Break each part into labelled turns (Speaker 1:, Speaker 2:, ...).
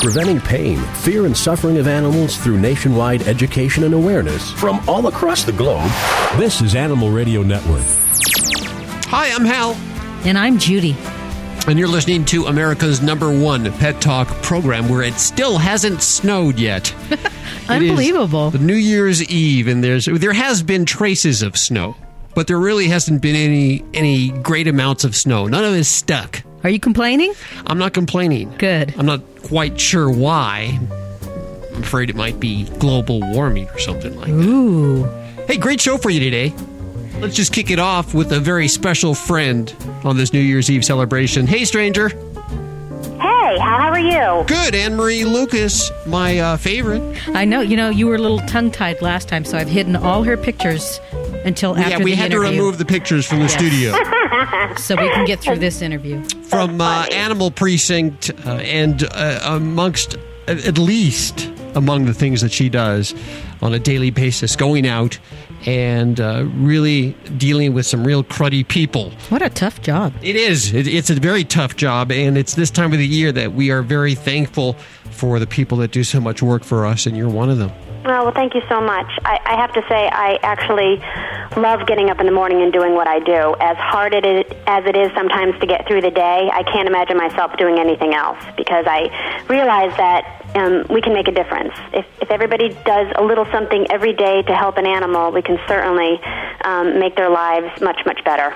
Speaker 1: preventing pain, fear, and suffering of animals through nationwide education and awareness from all across the globe. This is Animal Radio Network.
Speaker 2: Hi, I'm Hal.
Speaker 3: And I'm Judy.
Speaker 2: And you're listening to America's number one pet talk program where it still hasn't snowed yet.
Speaker 3: Unbelievable.
Speaker 2: New Year's Eve, and there's there has been traces of snow, but there really hasn't been any any great amounts of snow. None of it is stuck.
Speaker 3: Are you complaining?
Speaker 2: I'm not complaining.
Speaker 3: Good.
Speaker 2: I'm not quite sure why. I'm afraid it might be global warming or something like that.
Speaker 3: Ooh.
Speaker 2: Hey, great show for you today. Let's just kick it off with a very special friend on this New Year's Eve celebration. Hey, stranger.
Speaker 4: Hey, how are you?
Speaker 2: Good, Anne Marie Lucas, my uh, favorite.
Speaker 3: I know. You know, you were a little tongue tied last time, so I've hidden all her pictures until after the city.
Speaker 2: yeah, we
Speaker 3: the
Speaker 2: had
Speaker 3: interview.
Speaker 2: to remove the pictures from the
Speaker 3: Yes.
Speaker 2: studio.
Speaker 3: so we can get through this interview.
Speaker 2: from uh, Animal Precinct, uh, and uh, amongst at least among the things that she does on a daily basis, going out and uh, really dealing with some real cruddy people.
Speaker 3: What a tough job.
Speaker 2: It is. It, it's a very tough job, and it's this time of the year that we are very thankful for the people that do so much work for us, and you're one of them.
Speaker 4: Oh, well, thank you so much. I, I have to say, I actually love getting up in the morning and doing what I do. As hard it is, as it is sometimes to get through the day, I can't imagine myself doing anything else because I realize that um, we can make a difference. If, if everybody does a little something every day to help an animal, we can certainly um, make their lives much, much better.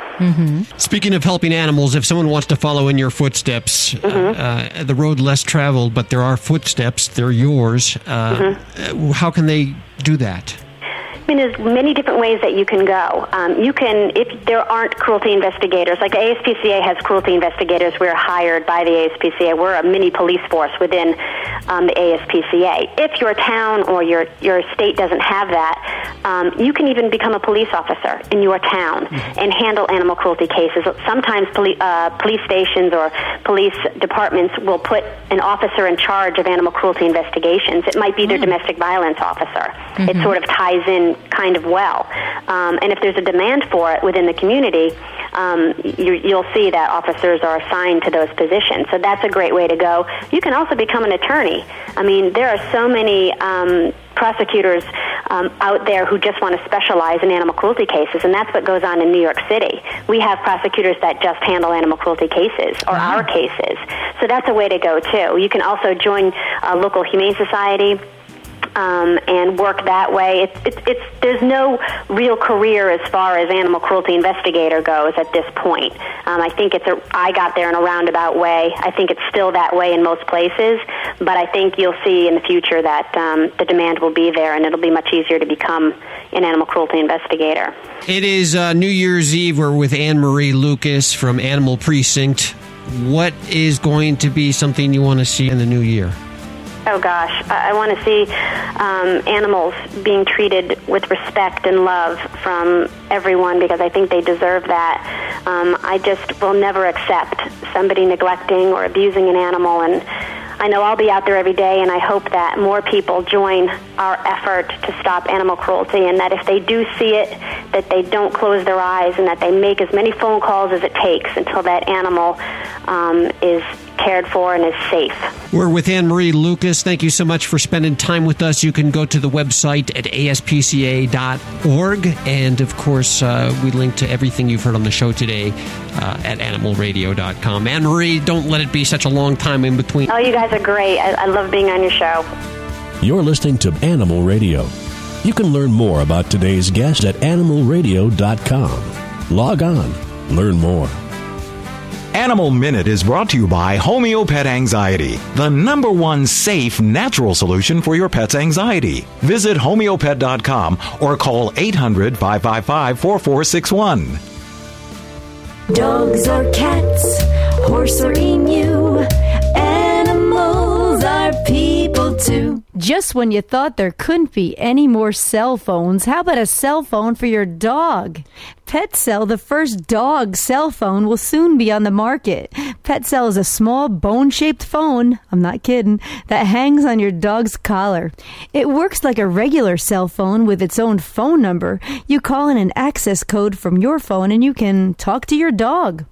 Speaker 2: Speaking of helping animals, if someone wants to follow in your footsteps, uh, uh, the road less traveled, but there are footsteps, they're yours. Uh, uh, How can they do that?
Speaker 4: I mean, there's many different ways that you can go. Um, you can, if there aren't cruelty investigators, like the ASPCA has cruelty investigators, we're hired by the ASPCA. We're a mini police force within um, the ASPCA. If your town or your, your state doesn't have that, um, you can even become a police officer in your town and handle animal cruelty cases. Sometimes poli- uh, police stations or police departments will put an officer in charge of animal cruelty investigations. It might be their domestic violence officer. It sort of ties in kind of well. Um, and if there's a demand for it within the community, um, you, you'll see that officers are assigned to those positions. So that's a great way to go. You can also become an attorney. I mean, there are so many um, prosecutors um, out there who just want to specialize in animal cruelty cases, and that's what goes on in New York City. We have prosecutors that just handle animal cruelty cases or our cases. So that's a way to go too. You can also join a local humane society um, and work that way. It's, it's, it's, there's no real career as far as animal cruelty investigator goes at this point. Um, I think it's a, I got there in a roundabout way. I think it's still that way in most places, but I think you'll see in the future that um, the demand will be there and it'll be much easier to become an animal cruelty investigator.
Speaker 2: It is uh, New Year's Eve. We're with Anne Marie Lucas from Animal Precinct. What is going to be something you want to see in the new year?
Speaker 4: Oh gosh, I, I want to see um, animals being treated with respect and love from everyone because I think they deserve that. Um, I just will never accept somebody neglecting or abusing an animal, and I know I'll be out there every day, and I hope that more people join our effort to stop animal cruelty, and that if they do see it, that they don't close their eyes, and that they make as many phone calls as it takes until that animal um, is cared for and is safe.
Speaker 2: We're with Anne Marie Lucas. Thank you so much for spending time with us. You can go to the website at aspca.org. And of course, uh, we link to everything you've heard on the show today uh, at animalradio.com. Anne Marie, don't let it be such a long time in between.
Speaker 4: Oh, you guys are great. I, I love being on your show.
Speaker 1: You're listening to Animal Radio. You can learn more about today's guest at animalradio.com. Log on, learn more.
Speaker 5: Animal Minute is brought to you by Homeopet Anxiety, the number one safe natural solution for your pet's anxiety. Visit homeopet.com or call 800 555 4461.
Speaker 6: Dogs or cats, horse or emu, are people too.
Speaker 7: Just when you thought there couldn't be any more cell phones, how about a cell phone for your dog? PetCell, the first dog cell phone, will soon be on the market. PetCell is a small bone shaped phone, I'm not kidding, that hangs on your dog's collar. It works like a regular cell phone with its own phone number. You call in an access code from your phone and you can talk to your dog.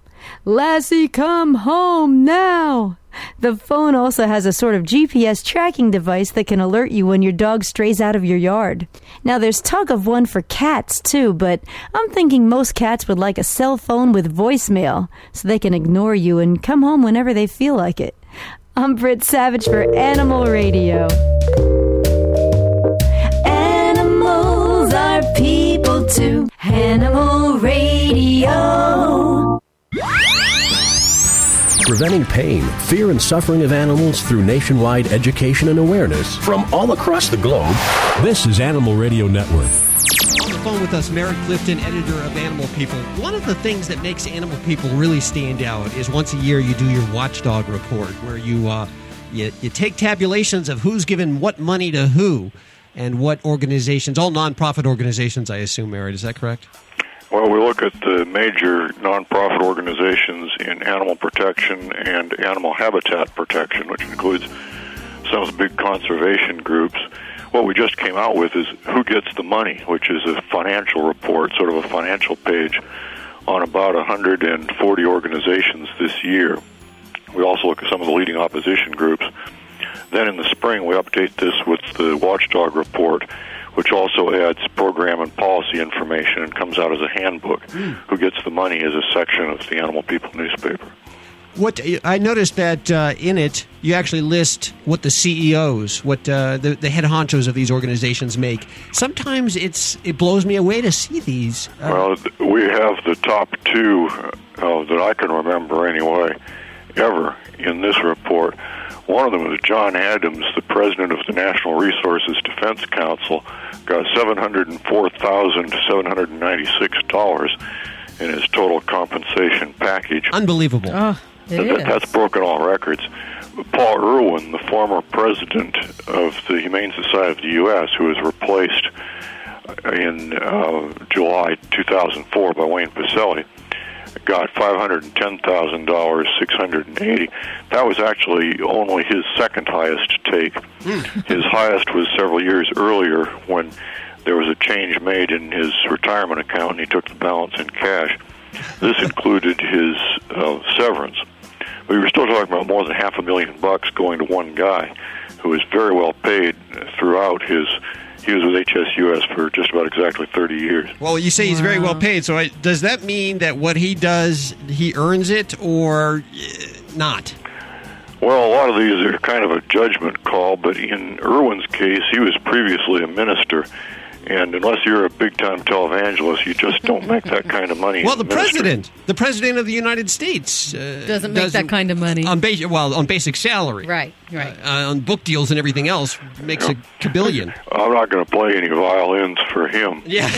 Speaker 7: Lassie, come home now. The phone also has a sort of GPS tracking device that can alert you when your dog strays out of your yard. Now, there's talk of one for cats too, but I'm thinking most cats would like a cell phone with voicemail so they can ignore you and come home whenever they feel like it. I'm Britt Savage for Animal Radio.
Speaker 6: Animals are people too. Animal Radio.
Speaker 1: Preventing pain, fear, and suffering of animals through nationwide education and awareness from all across the globe. This is Animal Radio Network.
Speaker 2: On the phone with us, Merritt Clifton, editor of Animal People. One of the things that makes Animal People really stand out is once a year you do your watchdog report, where you uh, you, you take tabulations of who's given what money to who, and what organizations, all nonprofit organizations, I assume, Merritt. Is that correct?
Speaker 8: Well, we look at the major nonprofit organizations in animal protection and animal habitat protection, which includes some big conservation groups. What we just came out with is who gets the money, which is a financial report, sort of a financial page on about 140 organizations this year. We also look at some of the leading opposition groups. Then in the spring, we update this with the watchdog report, which also adds program and policy information and comes out as a handbook. Who gets the money is a section of the Animal People newspaper.
Speaker 2: What I noticed that uh, in it, you actually list what the CEOs, what uh, the, the head honchos of these organizations make. Sometimes it's it blows me away to see these. Uh,
Speaker 8: Well, we have the top two uh, that I can remember anyway, ever in this report. One of them was John Adams, the president of the National Resources Defense Council, got seven hundred and four thousand seven hundred and ninety-six dollars in his total compensation package.
Speaker 2: unbelievable.
Speaker 3: Oh, it
Speaker 8: That-
Speaker 3: is.
Speaker 8: That's broken all records. Paul Irwin, the former president of the Humane Society of the U.S., who was replaced in uh, July 2004 by Wayne Pacelle, got five hundred and ten thousand dollars, six hundred and eighty. That was actually only his second highest take. his highest was several years earlier when there was a change made in his retirement account, and he took the balance in cash. This included his uh, severance. We were still talking about more than half a million bucks going to one guy who was very well paid throughout his. He was with HSUS for just about exactly 30 years.
Speaker 2: Well, you say he's very well paid. So I, does that mean that what he does, he earns it or uh, not?
Speaker 8: Well, a lot of these are kind of a judgment call, but in Irwin's case, he was previously a minister. And unless you're a big time televangelist, you just don't make that kind of money.
Speaker 2: Well,
Speaker 8: in
Speaker 2: the
Speaker 8: ministry.
Speaker 2: president, the president of the United States, uh,
Speaker 3: Doesn't make that kind of money.
Speaker 2: on basic. Well, on basic salary,
Speaker 3: Right, right.
Speaker 2: Uh, on book deals and everything else, makes a cabillion.
Speaker 8: I'm not going to play any violins for him.
Speaker 2: Yeah.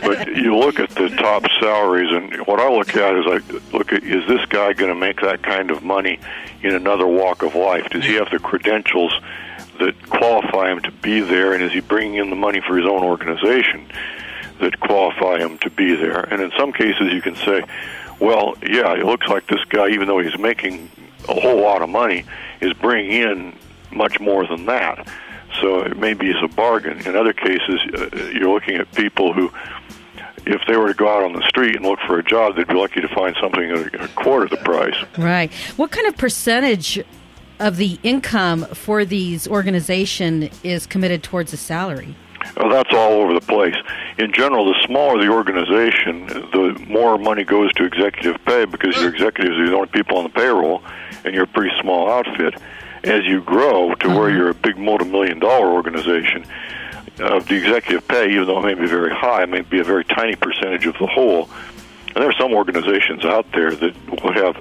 Speaker 8: but you look at the top salaries, and what I look at is I look at is this guy going to make that kind of money in another walk of life? Does he have the credentials that qualify him to be there, and is he bringing in the money for his own organization that qualify him to be there? And in some cases, you can say, well, yeah, it looks like this guy, even though he's making a whole lot of money, is bringing in much more than that. So it maybe it's a bargain. In other cases, uh, you're looking at people who, if they were to go out on the street and look for a job, they'd be lucky to find something at a quarter the price.
Speaker 3: Right. What kind of percentage of the income for these organization is committed towards a salary?
Speaker 8: Well, that's all over the place. In general, the smaller the organization, the more money goes to executive pay because your executives are the only people on the payroll, and you're a pretty small outfit. As you grow to where you're a big multi-million dollar organization, uh, the executive pay, even though it may be very high, may be a very tiny percentage of the whole. And there are some organizations out there that will have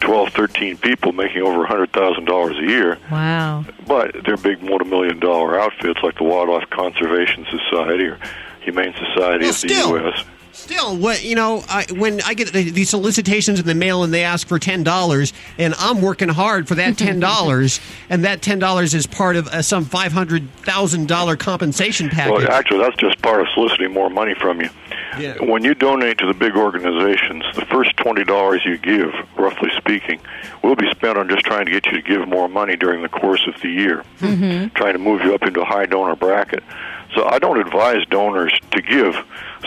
Speaker 8: 12, 13 people making over $100,000 a year
Speaker 3: Wow.
Speaker 8: but they're big multi-million dollar outfits like the Wildlife Conservation Society or Humane Society
Speaker 2: Well,
Speaker 8: of the
Speaker 2: still.
Speaker 8: U.S.
Speaker 2: Still, what you know, I, when I get the- these solicitations in the mail and they ask for ten dollars, and I'm working hard for that ten dollars, and that ten dollars is part of uh, some five hundred thousand dollar compensation package.
Speaker 8: Well, actually, that's just part of soliciting more money from you.
Speaker 2: Yeah.
Speaker 8: When you donate to the big organizations, the first twenty dollars you give, roughly speaking, will be spent on just trying to get you to give more money during the course of the year, mm-hmm. trying to move you up into a high donor bracket. So I don't advise donors to give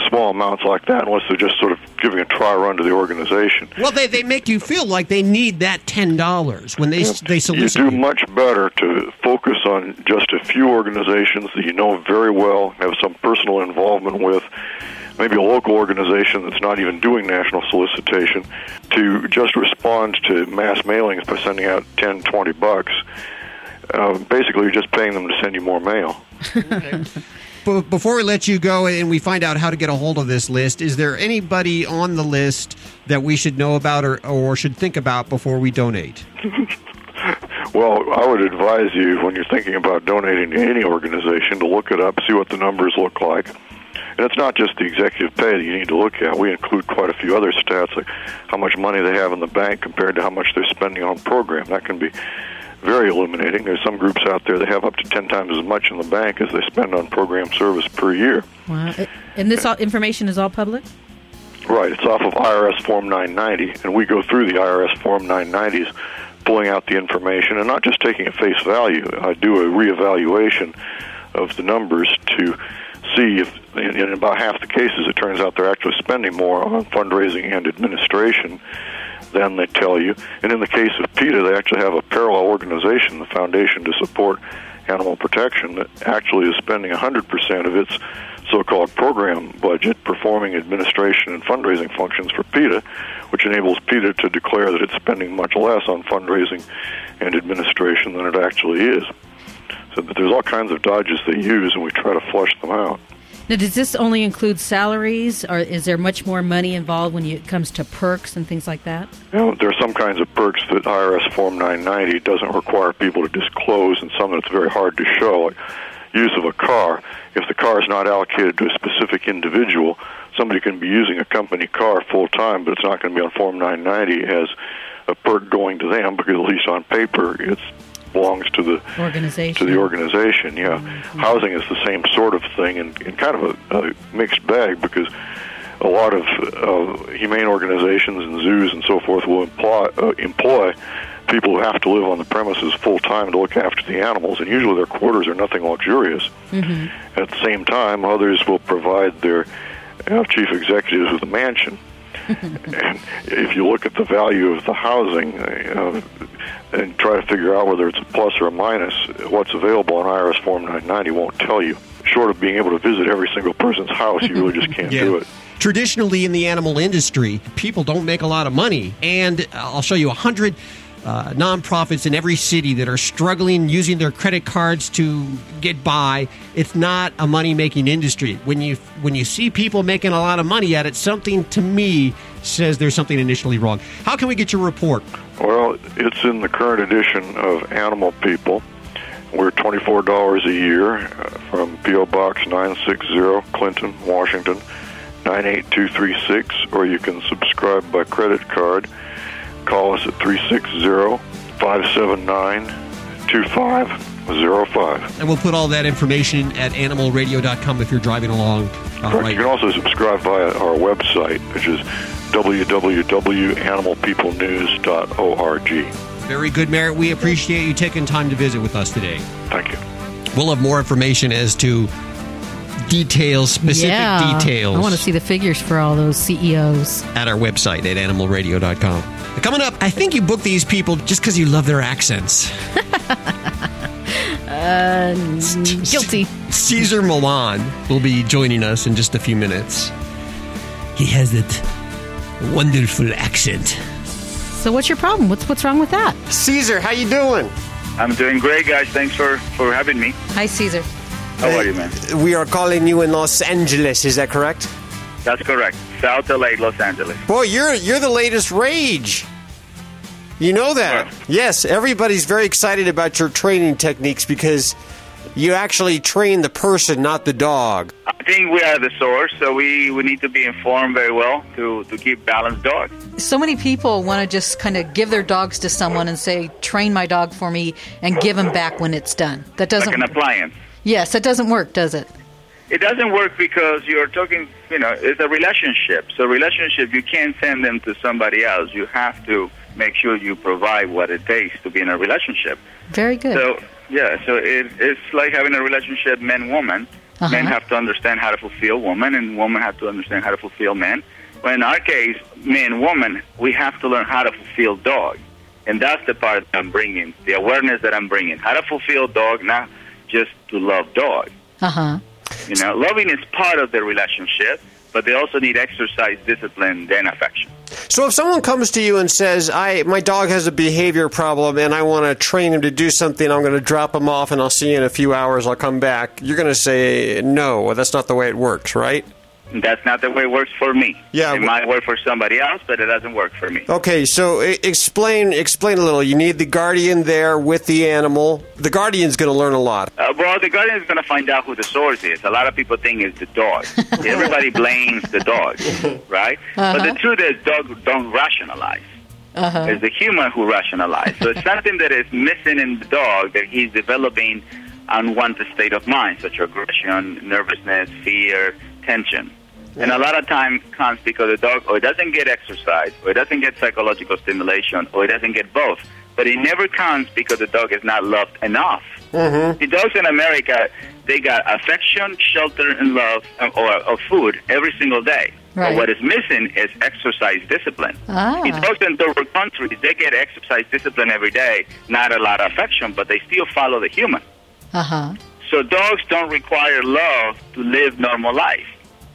Speaker 8: small amounts like that unless they're just sort of giving a try run to the organization.
Speaker 2: Well, they, they make you feel like they need that ten dollars when they they solicit.
Speaker 8: You do much better to focus on just a few organizations that you know very well, have some personal involvement with, maybe a local organization that's not even doing national solicitation, to just respond to mass mailings by sending out 10, 20 bucks. Uh, basically, you're just paying them to send you more mail.
Speaker 2: But before we let you go and we find out how to get a hold of this list, is there anybody on the list that we should know about or, or should think about before we donate?
Speaker 8: Well, I would advise you when you're thinking about donating to any organization to look it up, see what the numbers look like. And it's not just the executive pay that you need to look at. We include quite a few other stats, like how much money they have in the bank compared to how much they're spending on program. That can be very illuminating. There's some groups out there that have up to 10 times as much in the bank as they spend on program service per year.
Speaker 3: Wow. And this all, information is all public?
Speaker 8: Right, it's off of IRS Form 990, and we go through the IRS Form 990s, pulling out the information and not just taking at face value. I do a reevaluation of the numbers to see if, in, about half the cases, it turns out they're actually spending more on fundraising and administration than they tell you. And in the case of PETA, they actually have a parallel organization, the Foundation to Support Animal Protection, that actually is spending 100% of its so-called program budget performing administration and fundraising functions for PETA, which enables PETA to declare that it's spending much less on fundraising and administration than it actually is. So that there's all kinds of dodges they use, and we try to flush them out.
Speaker 3: Now, does this only include salaries, or is there much more money involved when you, it comes to perks and things like that?
Speaker 8: You know, there are some kinds of perks that IRS Form 990 doesn't require people to disclose, and some that that's very hard to show, like use of a car. If the car is not allocated to a specific individual, somebody can be using a company car full time, but it's not going to be on Form 990 as a perk going to them because at least on paper it belongs to the
Speaker 3: Organization.
Speaker 8: to the organization. Yeah, housing is the same sort of thing, and, and kind of a, a mixed bag because a lot of uh, humane organizations and zoos and so forth will employ, uh, employ people who have to live on the premises full time to look after the animals, and usually their quarters are nothing luxurious. At the same time, others will provide their uh, chief executives with a mansion. And if you look at the value of the housing uh, and try to figure out whether it's a plus or a minus, what's available on IRS Form 990 won't tell you. Short of being able to visit every single person's house, you really just can't do it.
Speaker 2: Traditionally, in the animal industry, people don't make a lot of money, and I'll show you a hundred uh, nonprofits in every city that are struggling using their credit cards to get by. It's not a money making industry. When you when you see people making a lot of money at it, something to me says there's something initially wrong. How can we get your report?
Speaker 8: Well, it's in the current edition of Animal People. We're $24 a year uh, from P.O. Box 960, Clinton, Washington, 98236, or you can subscribe by credit card. Call us at 360 579 2505.
Speaker 2: And we'll put all that information at animalradio.com if you're driving along. Uh,
Speaker 8: Correct.
Speaker 2: right.
Speaker 8: You can also subscribe via our website, which is www.animalpeoplenews.org.
Speaker 2: Very good, Merritt. We appreciate you taking time to visit with us today.
Speaker 8: Thank you.
Speaker 2: We'll have more information as to details, specific
Speaker 3: yeah.
Speaker 2: details,
Speaker 3: I want to see the figures for all those CEOs.
Speaker 2: at our website at animalradio.com. Coming up, I think you book these people just because you love their accents.
Speaker 3: Uh, guilty.
Speaker 2: Cesar Millan will be joining us in just a few minutes. He has that wonderful accent.
Speaker 3: So, what's your problem? What's what's wrong with that?
Speaker 9: Cesar, how you doing?
Speaker 10: I'm doing great, guys. Thanks for, for having me.
Speaker 3: Hi, Cesar.
Speaker 10: How are you, man?
Speaker 9: We are calling you in Los Angeles. Is that correct?
Speaker 10: That's correct. South LA, Los Angeles.
Speaker 9: Boy, you're you're the latest rage. You know that?
Speaker 10: What?
Speaker 9: Yes, everybody's very excited about your training techniques because you actually train the person, not the dog.
Speaker 10: I think we are the source, so we, we need to be informed very well to, to keep balanced dogs.
Speaker 11: So many people want to just kind of give their dogs to someone and say, "Train my dog for me," and give them back when it's done. That doesn't.
Speaker 10: Like an appliance.
Speaker 11: Yes, it doesn't work, does it?
Speaker 10: It doesn't work because you're talking, you know, it's a relationship. So relationship, you can't send them to somebody else. You have to make sure you provide what it takes to be in a relationship.
Speaker 11: Very good.
Speaker 10: So yeah, so it, it's like having a relationship man-woman.
Speaker 3: Uh-huh.
Speaker 10: Men have to understand how to fulfill women, and women have to understand how to fulfill men. Well, in our case, men, woman, we have to learn how to fulfill dog, and that's the part that I'm bringing, the awareness that I'm bringing, how to fulfill dog, not just to love dogs.
Speaker 3: Uh huh.
Speaker 10: You know, loving is part of the relationship, but they also need exercise, discipline, then affection.
Speaker 2: So if someone comes to you and says, "I my dog has a behavior problem and I want to train him to do something, I'm going to drop him off and I'll see you in a few hours. I'll come back." You're going to say, "No, that's not the way it works, right?"
Speaker 10: That's not the way it works for me.
Speaker 2: Yeah,
Speaker 10: it
Speaker 2: well-
Speaker 10: might work for somebody else, but it doesn't work for me.
Speaker 2: Okay, so explain explain a little. You need the guardian there with the animal. The guardian's going to learn a lot.
Speaker 10: Uh, well, the guardian is going to find out who the source is. A lot of people think it's the dog. Everybody blames the dog, right? But the truth is, dogs don't rationalize.
Speaker 3: Uh-huh.
Speaker 10: It's the human who rationalizes. So it's something that is missing in the dog that he's developing unwanted state of mind, such as aggression, nervousness, fear, tension. And a lot of times comes because the dog or it doesn't get exercise, or it doesn't get psychological stimulation, or it doesn't get both. But it never comes because the dog is not loved enough.
Speaker 2: Mm-hmm.
Speaker 10: The dogs in America, they got affection, shelter, and love, uh, or, or food every single day.
Speaker 3: Right.
Speaker 10: But what is missing is exercise discipline.
Speaker 3: Ah.
Speaker 10: The dogs in third world countries, they get exercise discipline every day, not a lot of affection, but they still follow the human.
Speaker 3: Uh huh.
Speaker 10: So dogs don't require love to live normal life.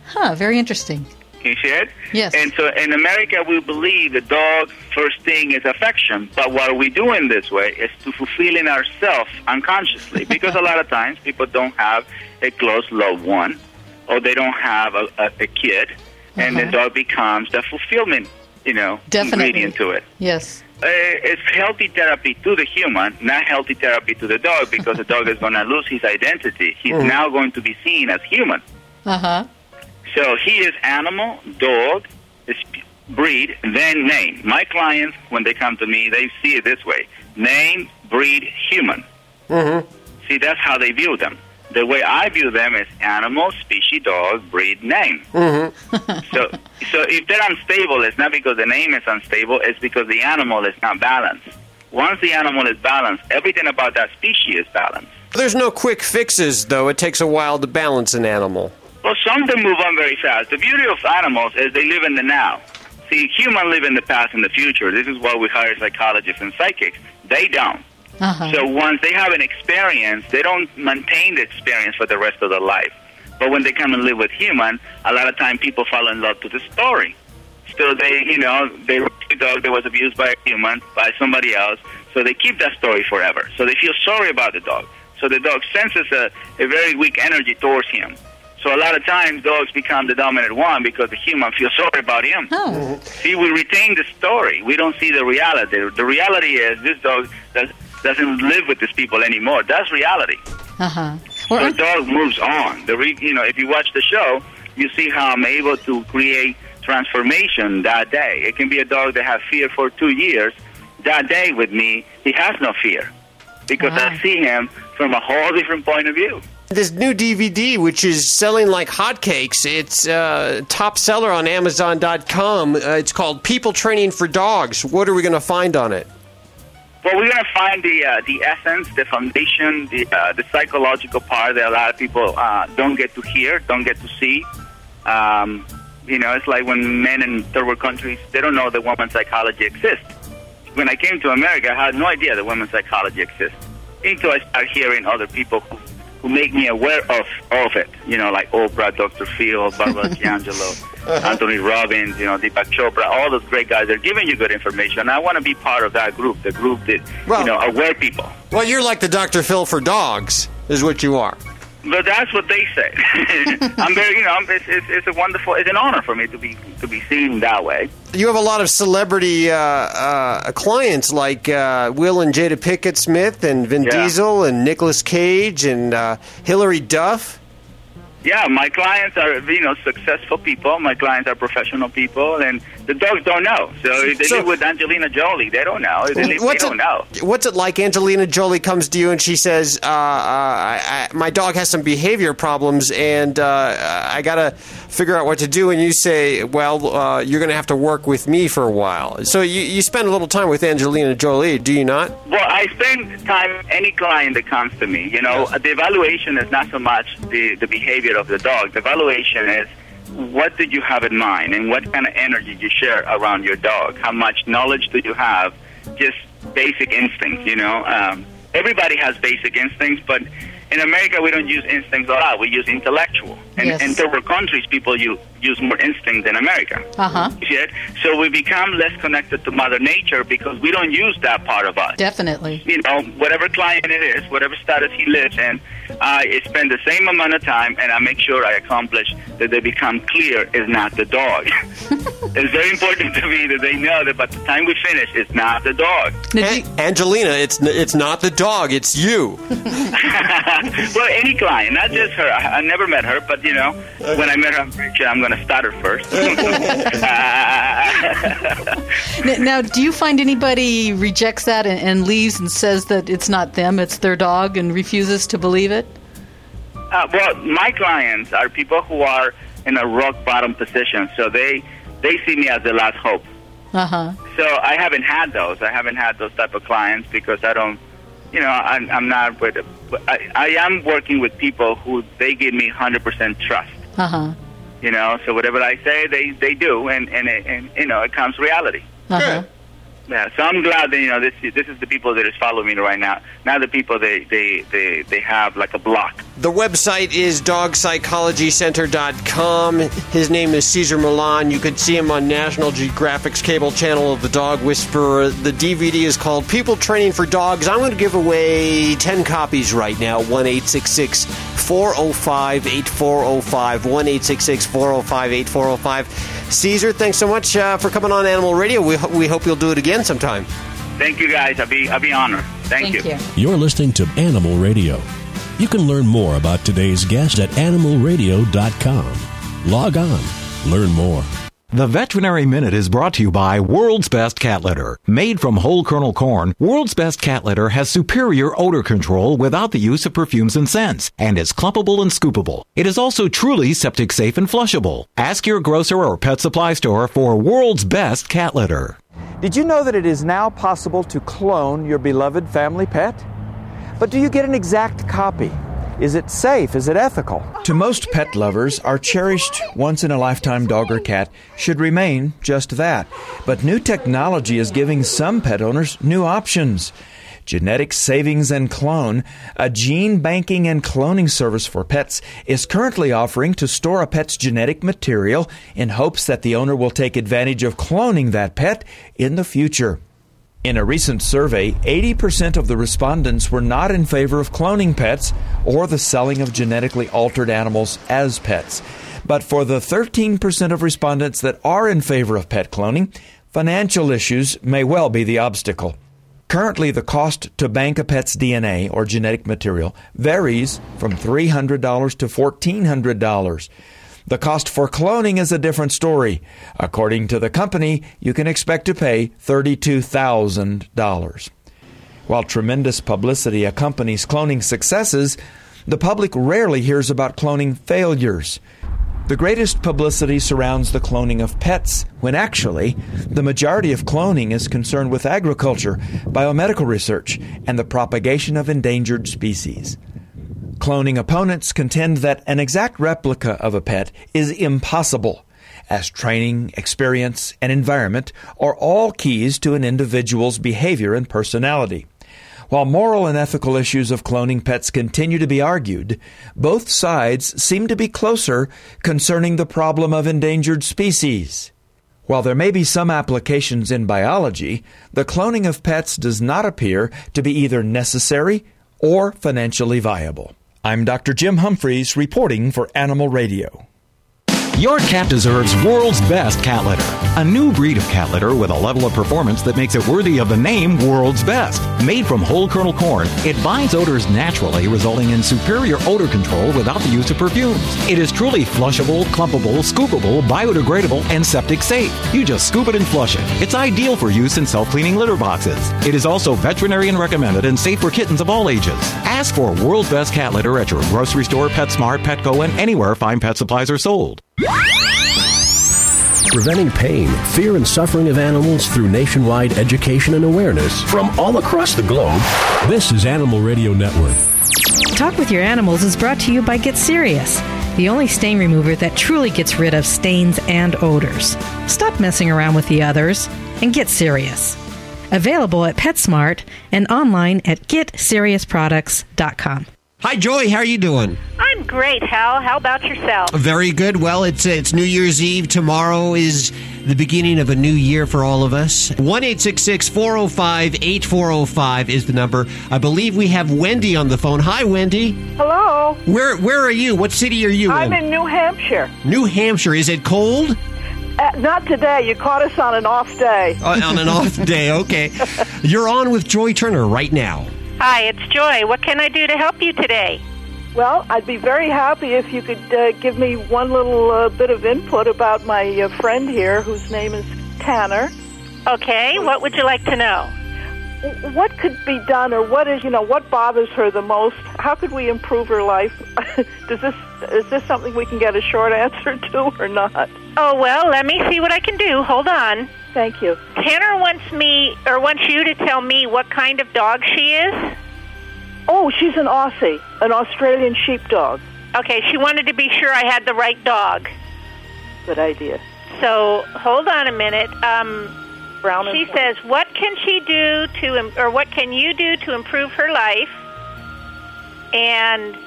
Speaker 3: Huh. Very interesting.
Speaker 10: You see it?
Speaker 3: Yes.
Speaker 10: And so in America, we believe the dog first thing is affection. But what we do in this way is to fulfilling ourselves unconsciously. Because a lot of times people don't have a close loved one, or they don't have a, a, a kid, and the
Speaker 3: Uh-huh.
Speaker 10: dog becomes the fulfillment, you know,
Speaker 3: Definitely.
Speaker 10: ingredient to it.
Speaker 3: Yes.
Speaker 10: Uh, it's healthy therapy to the human, not healthy therapy to the dog, because the dog is going to lose his identity. He's
Speaker 3: Mhm.
Speaker 10: now going to be seen as human.
Speaker 3: Uh huh.
Speaker 10: So he is animal, dog, is breed, then name. My clients, when they come to me, they see it this way: name, breed, human.
Speaker 2: Mm-hmm.
Speaker 10: See, that's how they view them. The way I view them is animal, species, dog, breed, name.
Speaker 2: Mm-hmm.
Speaker 10: So, so if they're unstable, it's not because the name is unstable; it's because the animal is not balanced. Once the animal is balanced, everything about that species is balanced.
Speaker 2: There's no quick fixes, though. It takes a while to balance an animal.
Speaker 10: Well, some of them move on very fast. The beauty of animals is they live in the now. See, humans live in the past and the future. This is why we hire psychologists and psychics. They don't.
Speaker 3: Uh-huh.
Speaker 10: So once they have an experience, they don't maintain the experience for the rest of their life. But when they come and live with human, a lot of time people fall in love to the story. So they, you know, they a dog that was abused by a human, by somebody else, so they keep that story forever. So they feel sorry about the dog. So the dog senses a, a very weak energy towards him. So a lot of times dogs become the dominant one because the human feels sorry about him.
Speaker 3: Oh.
Speaker 10: See, we retain the story. We don't see the reality. The reality is this dog does, doesn't live with these people anymore. That's reality.
Speaker 3: Uh huh.
Speaker 10: So the dog moves on. The re, you know, if you watch the show, you see how I'm able to create transformation that day. It can be a dog that has fear for two years. That day with me, he has no fear because I see him from a whole different point of view.
Speaker 2: This new DVD, which is selling like hotcakes, it's uh, top seller on Amazon.com. Uh, it's called People Training for Dogs. What are we going to find on it?
Speaker 10: Well, we're going to find the uh, the essence, the foundation, the uh, the psychological part that a lot of people uh, don't get to hear, don't get to see. Um, you know, it's like when men in third world countries they don't know that women's psychology exists. When I came to America, I had no idea that women's psychology exists until I started hearing other people who, who make me aware of of it. You know, like Oprah, Dr. Phil, Barbara D'Angelo, uh-huh. Anthony Robbins, you know, Deepak Chopra, all those great guys. They're giving you good information. And I want to be part of that group, the group that you know aware people.
Speaker 2: Well, you're like the Dr. Phil for dogs, is what you are.
Speaker 10: But that's what they say. I'm very, you know, I'm- it's, it's, it's a wonderful, it's an honor for me to be to be seen that way.
Speaker 2: You have a lot of celebrity uh, uh, clients like uh, Will and Jada Pinkett Smith and Vin
Speaker 10: Yeah.
Speaker 2: Diesel and Nicolas Cage and uh, Hilary Duff.
Speaker 10: Yeah, my clients are, you know, successful people. My clients are professional people, and the dogs don't know. So if they
Speaker 2: So-
Speaker 10: live with Angelina Jolie, they don't know. They, they
Speaker 2: What's
Speaker 10: don't
Speaker 2: it,
Speaker 10: know.
Speaker 2: what's it like? Angelina Jolie comes to you and she says, uh, uh, I, I, "My dog has some behavior problems, and uh, I got to figure out what to do." And you say, "Well, uh, you're going to have to work with me for a while." So you, you spend a little time with Angelina Jolie, do you not?
Speaker 10: Well, I spend time any client that comes to me. You know, the evaluation is not so much the the behavior of the dog. The evaluation is what did you have in mind and what kind of energy do you share around your dog. How much knowledge do you have? Just basic instincts. You know, um, everybody has basic instincts, but in America we don't use instincts a lot. We use intellectual. And
Speaker 3: Yes.
Speaker 10: in third world countries, people use use more instinct than America.
Speaker 3: Uh huh.
Speaker 10: You? So we become less connected to Mother Nature because we don't use that part of us
Speaker 3: Definitely.
Speaker 10: you know, whatever client it is, whatever status he lives in, I spend the same amount of time and I make sure I accomplish that they become clear is not the dog. it's very important to me that they know that by the time we finish, it's not the dog.
Speaker 2: An- Angelina, it's n- it's not the dog, it's you.
Speaker 10: well, any client, not just her. I, I never met her, but you know, when I met her, I'm pretty sure I'm going to start her first.
Speaker 3: N- Now, do you find anybody rejects that and, and leaves and says that it's not them, it's their dog, and refuses to believe it?
Speaker 10: Uh, well, my clients are people who are in a rock bottom position, so they they see me as the last hope.
Speaker 3: Uh huh.
Speaker 10: So I haven't had those. I haven't had those type of clients because I don't, you know, I'm, I'm not with. I, I am working with people who they give me 100% trust.
Speaker 3: Uh huh.
Speaker 10: You know, so whatever I say, they they do, and and, it, and you know, it comes reality.
Speaker 3: Uh huh.
Speaker 10: Yeah, so I'm glad that you know this. This is the people that is following me right now. Not the people they they they they have like a block.
Speaker 2: The website is dogpsychologycenter.com. His name is Cesar Millan. You could see him on National Geographic's cable channel of The Dog Whisperer. The DVD is called People Training for Dogs. I'm going to give away 10 copies right now. 1 405 8405. 1 405 8405. Cesar, thanks so much uh, for coming on Animal Radio. We, ho- we hope you'll do it again sometime.
Speaker 10: Thank you guys. I'll be I'll be honored. Thank, you.
Speaker 1: You're listening to Animal Radio. You can learn more about today's guest at animalradio.com. Log on, learn more.
Speaker 5: The Veterinary Minute is brought to you by World's Best Cat Litter. Made from whole kernel corn, World's Best Cat Litter has superior odor control without the use of perfumes and scents, and is clumpable and scoopable. It is also truly septic safe and flushable. Ask your grocer or pet supply store for World's Best Cat Litter.
Speaker 12: Did you know that it is now possible to clone your beloved family pet? But do you get an exact copy? Is it safe? Is it ethical? To most pet lovers, our cherished once in a lifetime dog or cat should remain just that. But new technology is giving some pet owners new options. Genetic Savings and Clone, a gene banking and cloning service for pets, is currently offering to store a pet's genetic material in hopes that the owner will take advantage of cloning that pet in the future. In a recent survey, 80% of the respondents were not in favor of cloning pets or the selling of genetically altered animals as pets. But for the 13% of respondents that are in favor of pet cloning, financial issues may well be the obstacle. Currently, the cost to bank a pet's DNA or genetic material varies from $300 to $1,400. The cost for cloning is a different story. According to the company, you can expect to pay $32,000. While tremendous publicity accompanies cloning successes, the public rarely hears about cloning failures. The greatest publicity surrounds the cloning of pets, when actually, the majority of cloning is concerned with agriculture, biomedical research, and the propagation of endangered species. Cloning opponents contend that an exact replica of a pet is impossible, as training, experience, and environment are all keys to an individual's behavior and personality. While moral and ethical issues of cloning pets continue to be argued, both sides seem to be closer concerning the problem of endangered species. While there may be some applications in biology, the cloning of pets does not appear to be either necessary or financially viable. I'm Dr. Jim Humphries reporting for Animal Radio.
Speaker 5: Your cat deserves world's best cat litter. A new breed of cat litter with a level of performance that makes it worthy of the name World's Best. Made from whole kernel corn, it binds odors naturally, resulting in superior odor control without the use of perfumes. It is truly flushable, clumpable, scoopable, biodegradable, and septic safe. You just scoop it and flush it. It's ideal for use in self cleaning litter boxes. It is also veterinarian recommended and safe for kittens of all ages. Ask for World's Best Cat Litter at your grocery store, PetSmart, Petco, and anywhere fine pet supplies are sold.
Speaker 1: Preventing pain, fear, and suffering of animals through nationwide education and awareness from all across the globe. This is Animal Radio Network.
Speaker 3: Talk with Your Animals is brought to you by Get Serious, the only stain remover that truly gets rid of stains and odors. Stop messing around with the others and get serious. Available at PetSmart and online at GetSeriousProducts.com.
Speaker 2: Hi, Joy. How are you doing?
Speaker 13: I'm great, Hal. How about yourself?
Speaker 2: Very good. Well, it's it's New Year's Eve. Tomorrow is the beginning of a new year for all of us. One eight six six four zero five eight four zero five is the number. I believe we have Wendy on the phone. Hi, Wendy.
Speaker 14: Hello.
Speaker 2: Where where are you? What city are you in?
Speaker 14: I'm
Speaker 2: in?
Speaker 14: in New Hampshire.
Speaker 2: New Hampshire. Is it cold?
Speaker 14: Uh, not today. You caught us on an off day.
Speaker 2: Uh, on an off day. Okay. You're on with Joy Turner right now.
Speaker 13: Hi, it's Joy. What can I do to help you today?
Speaker 14: Well, I'd be very happy if you could uh, give me one little uh, bit of input about my uh, friend here, whose name is Tanner.
Speaker 13: Okay, what would you like to know?
Speaker 14: What could be done, or what is you know what bothers her the most? How could we improve her life? Does this is this something we can get a short answer to, or not?
Speaker 13: Oh, well, let me see what I can do. Hold on.
Speaker 14: Thank you.
Speaker 13: Tanner wants me, or wants you to tell me what kind of dog she is.
Speaker 14: Oh, she's an Aussie, an Australian sheepdog.
Speaker 13: Okay, she wanted to be sure I had the right dog.
Speaker 14: Good idea.
Speaker 13: So hold on a minute. Um,
Speaker 14: Brown
Speaker 13: she
Speaker 14: white.
Speaker 13: says, "What can she do to, im- or what can you do to improve her life?" And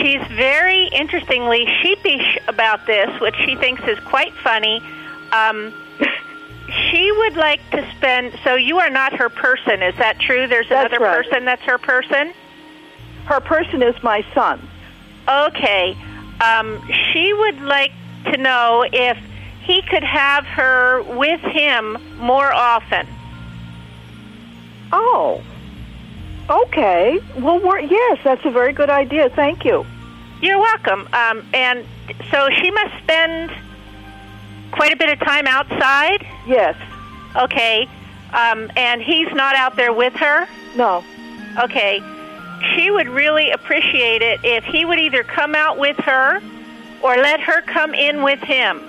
Speaker 13: she's very interestingly sheepish about this, which she thinks is quite funny. Um, she would like to spend. So you are not her person, is that true? There's
Speaker 14: That's
Speaker 13: another
Speaker 14: right.
Speaker 13: person that's her person.
Speaker 14: Her person is my son.
Speaker 13: Okay. Um, she would like to know if he could have her with him more often.
Speaker 14: Oh. Okay. Well, we're, yes, that's a very good idea. Thank you.
Speaker 13: You're welcome. Um, and so she must spend quite a bit of time outside.
Speaker 14: Yes.
Speaker 13: Okay. Um, and he's not out there with her.
Speaker 14: No.
Speaker 13: Okay. She would really appreciate it if he would either come out with her or let her come in with him.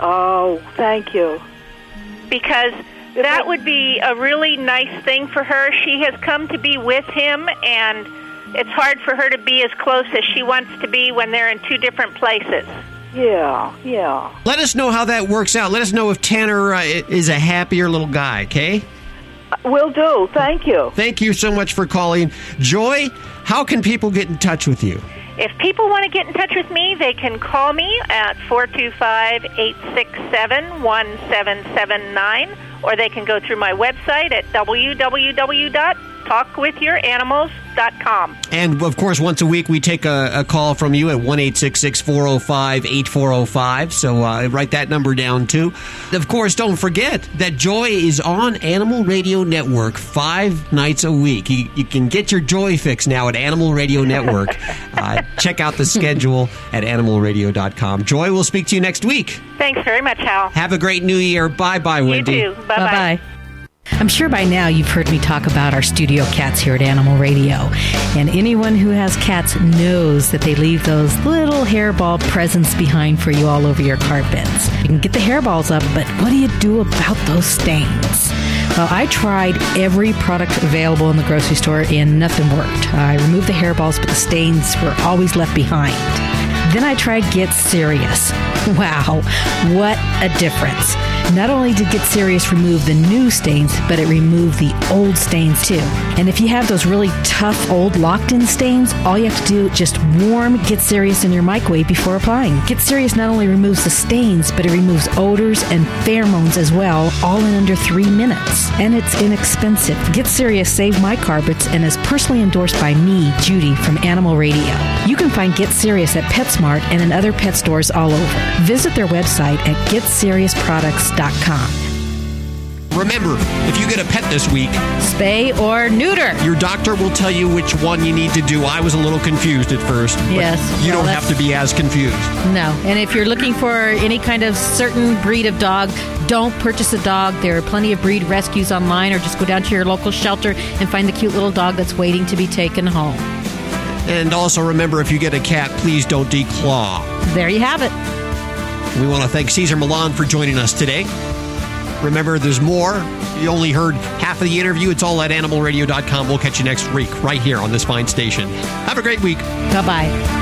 Speaker 14: Oh, thank you.
Speaker 13: because that would be a really nice thing for her. She has come to be with him, and it's hard for her to be as close as she wants to be when they're in two different places.
Speaker 14: Yeah, yeah.
Speaker 2: Let us know how that works out. Let us know if Tanner uh, is a happier little guy, okay?
Speaker 14: Will do. Thank you.
Speaker 2: Thank you so much for calling. Joy, how can people get in touch with you?
Speaker 13: If people want to get in touch with me, they can call me at 425 867 1779, or they can go through my website at www.talkwithyouranimals.com.
Speaker 2: And of course, once a week we take a, a call from you at 1 405 8405. So uh, write that number down too. Of course, don't forget that Joy is on Animal Radio Network five nights a week. You, you can get your Joy fix now at Animal Radio Network. uh, check out the schedule at animalradio.com. Joy, we'll speak to you next week.
Speaker 13: Thanks very much, Hal.
Speaker 2: Have a great new year. Bye bye, Wendy.
Speaker 13: You too. Bye bye.
Speaker 3: I'm sure by now you've heard me talk about our studio cats here at Animal Radio. And anyone who has cats knows that they leave those little hairball presents behind for you all over your carpets. You can get the hairballs up, but what do you do about those stains? Well, I tried every product available in the grocery store and nothing worked. I removed the hairballs, but the stains were always left behind. Then I tried Get Serious. Wow, what a difference. Not only did Get Serious remove the new stains, but it removed the old stains too. And if you have those really tough old locked in stains, all you have to do is just warm Get Serious in your microwave before applying. Get Serious not only removes the stains, but it removes odors and pheromones as well, all in under three minutes. And it's inexpensive. Get Serious saved my carpets and is personally endorsed by me, Judy, from Animal Radio. You can find Get Serious at PetSmart and in other pet stores all over. Visit their website at GetSeriousProducts.com.
Speaker 2: Remember, if you get a pet this week,
Speaker 3: spay or neuter.
Speaker 2: Your doctor will tell you which one you need to do. I was a little confused at first. but
Speaker 3: Yes,
Speaker 2: You
Speaker 3: well,
Speaker 2: don't have to be as confused.
Speaker 3: No. And if you're looking for any kind of certain breed of dog, don't purchase a dog. There are plenty of breed rescues online, or just go down to your local shelter and find the cute little dog that's waiting to be taken home.
Speaker 2: And also remember, if you get a cat, please don't declaw.
Speaker 3: There you have it.
Speaker 2: We want to thank Cesar Millan for joining us today. Remember, there's more. You only heard half of the interview. It's all at animalradio.com. We'll catch you next week right here on this fine station. Have a great week.
Speaker 3: Bye bye.